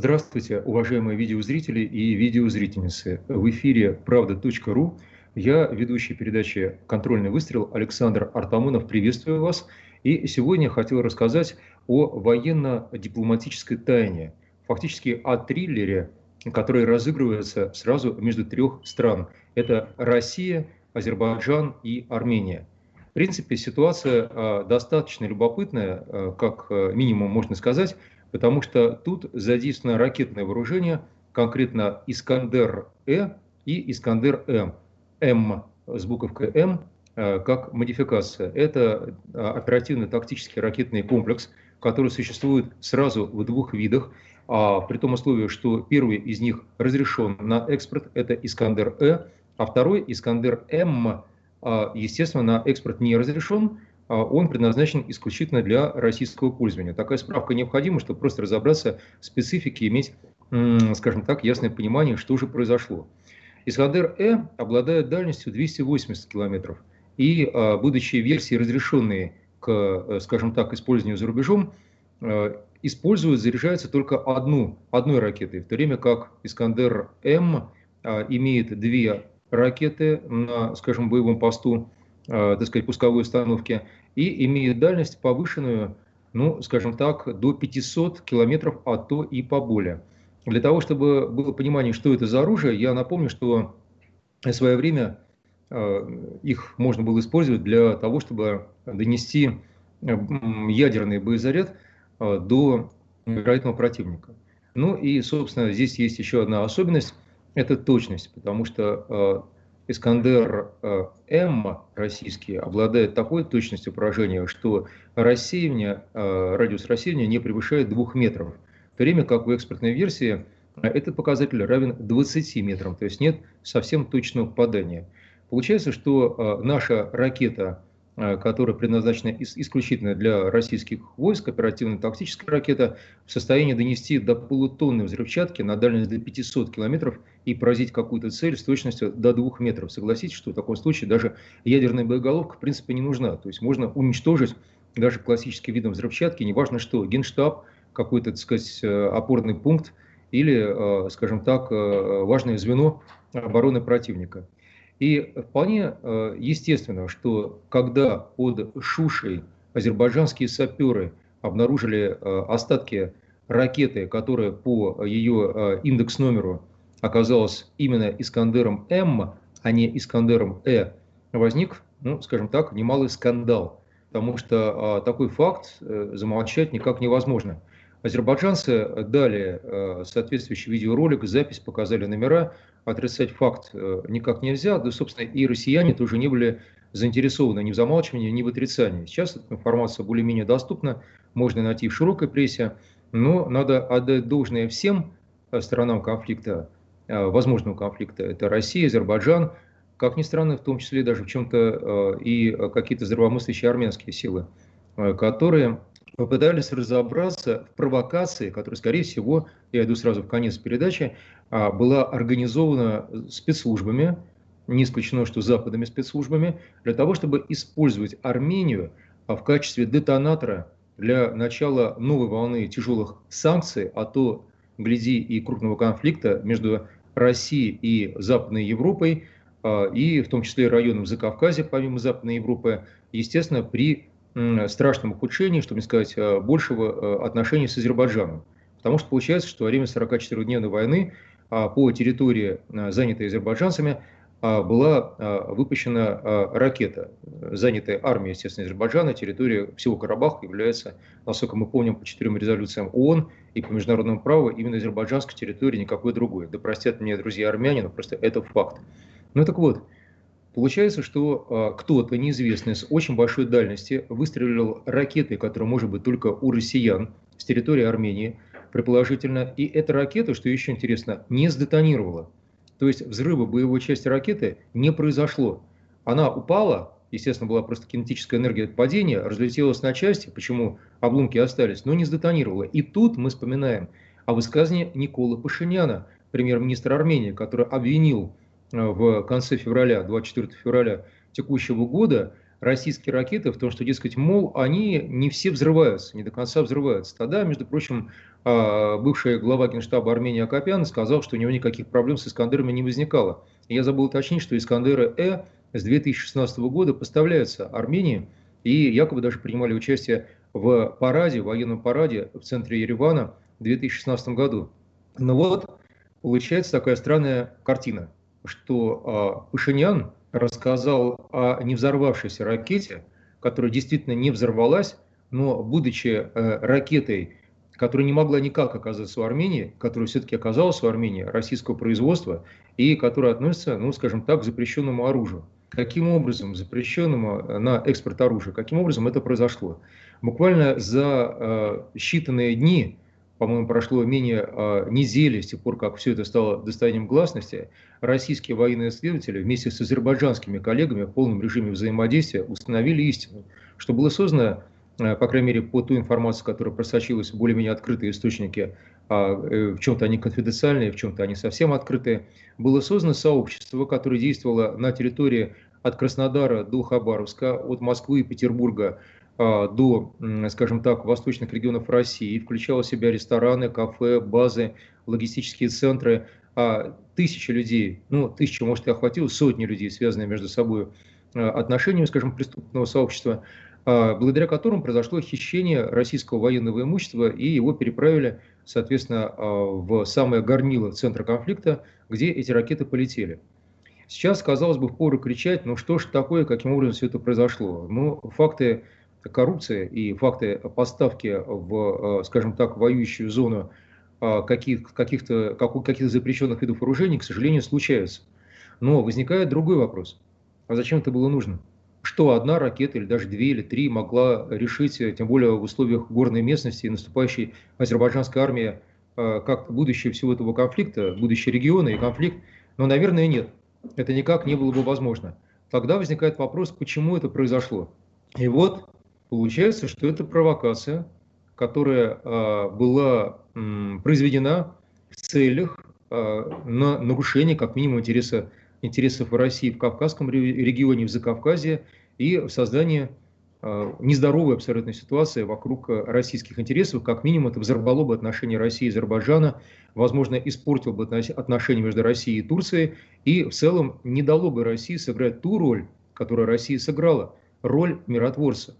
Здравствуйте, уважаемые видеозрители и видеозрительницы. В эфире «Правда.ру». Я, ведущий передачи «Контрольный выстрел» Александр Артамонов. Приветствую вас. И сегодня хотел рассказать о военно-дипломатической тайне. Фактически о триллере, который разыгрывается сразу между трех стран. Это Россия, Азербайджан и Армения. В принципе, ситуация а, достаточно любопытная, а, как а, минимум можно сказать, потому что тут задействовано ракетное вооружение, конкретно Искандер-Э и Искандер-М. М с буковкой М э, как модификация. Это э, оперативно-тактический ракетный комплекс, который существует сразу в двух видах, а при том условии, что первый из них разрешен на экспорт, это Искандер-Э, а второй Искандер-М, э, естественно, на экспорт не разрешен, он предназначен исключительно для российского пользования. Такая справка необходима, чтобы просто разобраться в специфике и иметь, скажем так, ясное понимание, что же произошло. Искандер-Э обладает дальностью 280 километров. И, а, будучи версией разрешенные к, э, скажем так, использованию за рубежом, э, используют, заряжается только одну, одной ракетой, в то время как Искандер-М а, имеет две ракеты на, скажем, боевом посту, так сказать, пусковой установки, и имеет дальность повышенную, ну, скажем так, до 500 километров, а то и поболее. Для того, чтобы было понимание, что это за оружие, я напомню, что в свое время э, их можно было использовать для того, чтобы донести э, ядерный боезаряд э, до вероятного противника. Ну и, собственно, здесь есть еще одна особенность – это точность, потому что Искандер-М э, российский обладает такой точностью поражения, что рассеивание, э, радиус рассеивания не превышает 2 метров, в то время как в экспортной версии э, этот показатель равен 20 метрам, то есть нет совсем точного попадания. Получается, что наша ракета Э, которая предназначена исключительно для российских войск, оперативно-тактическая ракета, в состоянии донести до полутонны взрывчатки на дальность до 500 километров и поразить какую-то цель с точностью до 2 метров. Согласитесь, что в таком случае даже ядерная боеголовка в принципе не нужна. То есть можно уничтожить даже классическим видом взрывчатки, неважно что, генштаб, какой-то, так сказать, э, опорный пункт или, э, скажем так, важное звено обороны противника. И вполне э, естественно, что когда под Шушей азербайджанские саперы обнаружили э, остатки ракеты, которая по ее э, индекс-номеру оказалась именно Искандером М, а не Искандером Э, возник, ну, скажем так, немалый скандал, потому что такой факт замолчать никак невозможно. Азербайджанцы дали соответствующий видеоролик, запись, показали номера, отрицать факт э, никак нельзя, да, собственно, и россияне тоже не были заинтересованы ни в замалчивании, ни в отрицании. Сейчас эта информация более-менее доступна, можно найти в широкой прессе, но надо отдать должное всем э, сторонам конфликта, э, возможного конфликта. Это Россия, Азербайджан, как ни странно, в том числе даже в чем-то и какие-то здравомыслящие армянские силы, которые попытались разобраться в провокации, которая, скорее всего, я иду сразу в конец передачи, а, была организована спецслужбами, не исключено, что западными спецслужбами, для того, чтобы использовать Армению а, в качестве детонатора для начала новой волны тяжелых санкций, а то, гляди, и крупного конфликта между Россией и Западной Европой, а, и в том числе районом Закавказья, помимо Западной Европы, естественно, при страшном ухудшении, чтобы не сказать большего отношения с Азербайджаном. Потому что получается, что во время 44-дневной войны а, по территории, а, занятой азербайджанцами, а, была выпущена ракета, занятая армией, естественно, Азербайджана. Территория всего Карабаха является, насколько мы помним, по четырем резолюциям ООН и по международному праву именно азербайджанской территории, никакой другой. Да простят меня, друзья армяне, но просто это факт. Ну так вот, Получается, что кто-то неизвестный с очень большой дальности выстрелил ракетой, которая может быть только у россиян с территории Армении, предположительно, и эта ракета, что еще интересно, не сдетонировала. То есть взрыва боевой части ракеты не произошло. Она упала, естественно, была просто кинетическая энергия от падения, разлетелась на части, почему обломки остались, но не сдетонировала. И тут мы вспоминаем о высказании Николы Пашиняна, премьер-министра Армении, который обвинил э, в конце февраля, 24 февраля текущего года, российские ракеты в том, что, дескать, мол, они не все взрываются, не до конца взрываются. Тогда, между прочим, а, бывший глава генштаба Армении Акопян сказал, что у него никаких проблем с «Искандерами» не возникало. Я забыл уточнить, что «Искандеры-Э» с 2016 года поставляются Армении, и якобы даже принимали участие в параде, военном параде в центре Еревана в 2016 году. Но вот получается такая странная картина, что э, Пашинян рассказал о не взорвавшейся ракете, которая действительно не взорвалась, но будучи э, ракетой, которая не могла никак оказаться у Армении, которая все-таки оказалась у Армении российского производства и которая относится, ну, скажем так, к запрещенному оружию. Каким образом запрещенному э, на экспорт оружия, каким образом это произошло? Буквально за э, считанные дни по-моему, прошло менее а, недели с тех пор, как все это стало достоянием гласности, российские военные исследователи вместе с азербайджанскими коллегами в полном режиме взаимодействия установили истину, что было создано, а, по крайней мере, по той информации, которая просочилась в более-менее открытые источники, а, э, в чем-то они конфиденциальные, в чем-то они совсем открытые, было создано сообщество, которое действовало на территории от Краснодара до Хабаровска, от Москвы и Петербурга до, скажем так, восточных регионов России, включала в себя рестораны, кафе, базы, логистические центры, а, тысячи людей, ну, тысячу, может, и охватило, сотни людей, связанные между собой а, отношениями, скажем, преступного сообщества, благодаря которым произошло хищение российского военного имущества, и его переправили, соответственно, в самое горнило центра конфликта, где эти ракеты полетели. Сейчас, казалось бы, впору кричать, ну что ж такое, каким образом все это произошло. Ну, факты коррупция и факты поставки в, э, скажем так, воюющую зону э, каких, каких-то каких запрещенных видов вооружений, к сожалению, случаются. Но возникает другой вопрос. А зачем это было нужно? Что одна ракета или даже две или три могла решить, тем более в условиях горной местности и наступающей азербайджанской армии, э, как будущее всего этого конфликта, будущее региона и конфликт? Но, наверное, нет. Это никак не было бы возможно. Тогда возникает вопрос, почему это произошло. И вот Получается, что это провокация, которая э, была э, произведена в целях э, на нарушение, как минимум, интереса, интересов России в Кавказском регионе, в Закавказье и в создании э, нездоровой абсолютной ситуации вокруг российских интересов. Как минимум, это взорвало бы отношения России и Азербайджана, возможно, испортило бы отношения между Россией и Турцией и в целом не дало бы России сыграть ту роль, которую Россия сыграла, роль миротворца.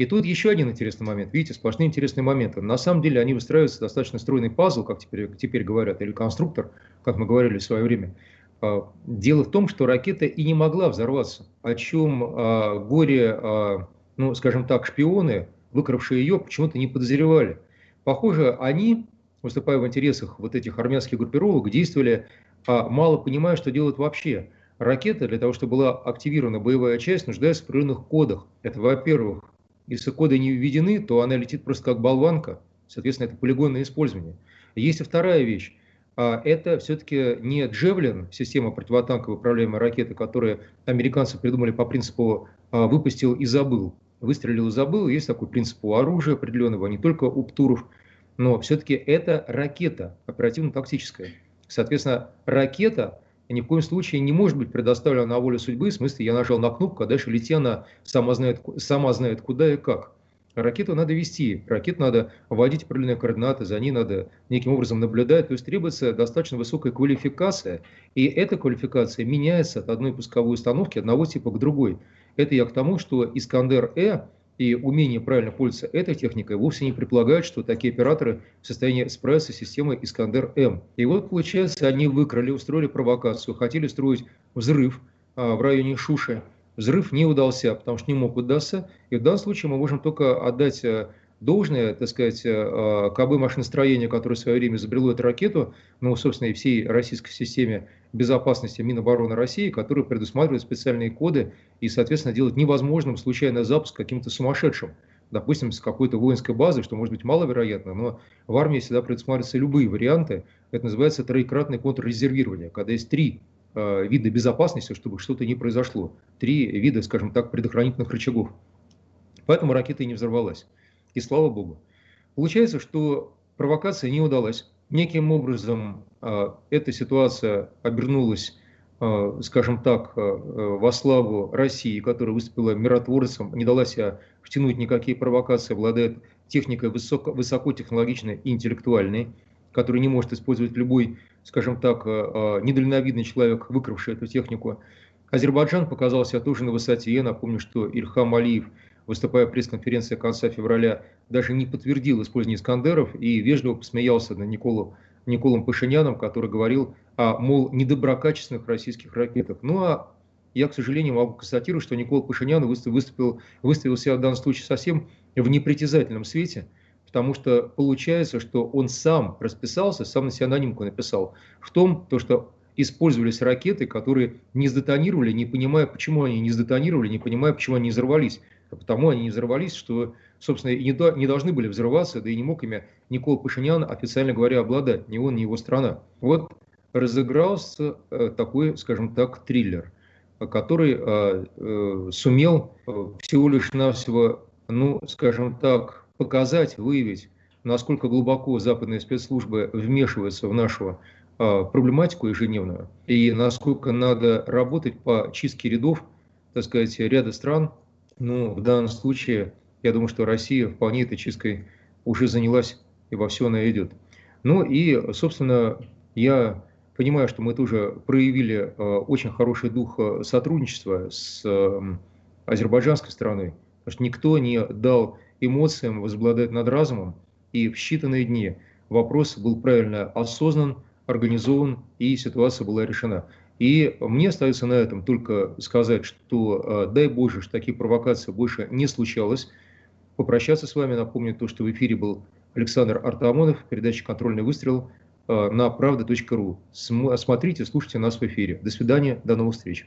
И тут еще один интересный момент. Видите, сплошные интересные моменты. На самом деле они выстраиваются достаточно стройный пазл, как теперь, теперь говорят, или конструктор, как мы говорили в свое время. А, дело в том, что ракета и не могла взорваться, о чем а, горе, а, ну, скажем так, шпионы, выкравшие ее, почему-то не подозревали. Похоже, они, выступая в интересах вот этих армянских группировок, действовали, мало понимая, что делают вообще. Ракета, для того, чтобы была активирована боевая часть, нуждается в определенных кодах. Это, во-первых, если коды не введены, то она летит просто как болванка. Соответственно, это полигонное использование. Есть и вторая вещь. А это все-таки не Джевлин, система противотанковой управляемой ракеты, которую американцы придумали по принципу а, «выпустил и забыл». Выстрелил и забыл. Есть такой принцип у оружия определенного, не только у ПТУРов. Но все-таки это ракета оперативно-тактическая. Соответственно, ракета ни в коем случае не может быть предоставлена на волю судьбы, в смысле я нажал на кнопку, а дальше лети она сама знает, сама знает куда и как. Ракету надо вести, ракету надо вводить определенные координаты, за ней надо неким образом наблюдать, то есть требуется достаточно высокая квалификация, и эта квалификация меняется от одной пусковой установки одного типа к другой. Это я к тому, что Искандер-Э и умение правильно пользоваться этой техникой вовсе не предполагают, что такие операторы в состоянии справиться с системой Искандер-М. И вот, получается, они выкрали, устроили провокацию, хотели строить взрыв а, в районе Шуши. Взрыв не удался, потому что не мог удаться. И в данном случае мы можем только отдать а, должное, так сказать, а, КБ машиностроения, которое в свое время изобрело эту ракету, ну, собственно, и всей российской системе безопасности Минобороны России, который предусматривает специальные коды и, соответственно, делает невозможным случайный запуск каким-то сумасшедшим. Допустим, с какой-то воинской базы, что может быть маловероятно, но в армии всегда предусматриваются любые варианты. Это называется троекратное контррезервирование, когда есть три э, вида безопасности, чтобы что-то не произошло. Три вида, скажем так, предохранительных рычагов. Поэтому ракета и не взорвалась. И слава богу. Получается, что провокация не удалась неким образом а, эта ситуация обернулась скажем так, во славу России, которая выступила миротворцем, не дала себя втянуть никакие провокации, обладает техникой высоко, высокотехнологичной и интеллектуальной, которую не может использовать любой, скажем так, недальновидный человек, выкравший эту технику. Азербайджан показал себя тоже на высоте. Я напомню, что Ильхам Алиев, выступая в пресс-конференции конца февраля, даже не подтвердил использование Искандеров и вежливо посмеялся на Николу Николом Пашиняном, который говорил о, мол, недоброкачественных российских ракетах. Ну а я, к сожалению, могу констатировать, что Никола Пашинян выступил, выставил себя в данном случае совсем в непритязательном свете, потому что получается, что он сам расписался, сам на себя анонимку написал, в том, то, что использовались ракеты, которые не сдетонировали, не понимая, почему они не сдетонировали, не понимая, почему они не взорвались. А потому они не взорвались, что собственно, не, до, не должны были взрываться, да и не мог ими Никола Пашинян, официально говоря, обладать, ни он, ни его страна. Вот разыгрался э, такой, скажем так, триллер, который э, э, сумел э, всего лишь навсего, ну, скажем так, показать, выявить, насколько глубоко западные спецслужбы вмешиваются в нашу э, проблематику ежедневную, и насколько надо работать по чистке рядов, так сказать, ряда стран, ну, в данном случае я думаю, что Россия вполне этой чисткой уже занялась и во все она идет. Ну и, собственно, я понимаю, что мы тоже проявили э, очень хороший дух э, сотрудничества с э, азербайджанской стороной, потому что никто не дал эмоциям возобладать над разумом, и в считанные дни вопрос был правильно осознан, организован, и ситуация была решена. И мне остается на этом только сказать, что дай Боже, что таких провокаций больше не случалось, попрощаться с вами. Напомню то, что в эфире был Александр Артамонов, передача «Контрольный выстрел» э, на правда.ру. Смотрите, слушайте нас в эфире. До свидания, до новых встреч.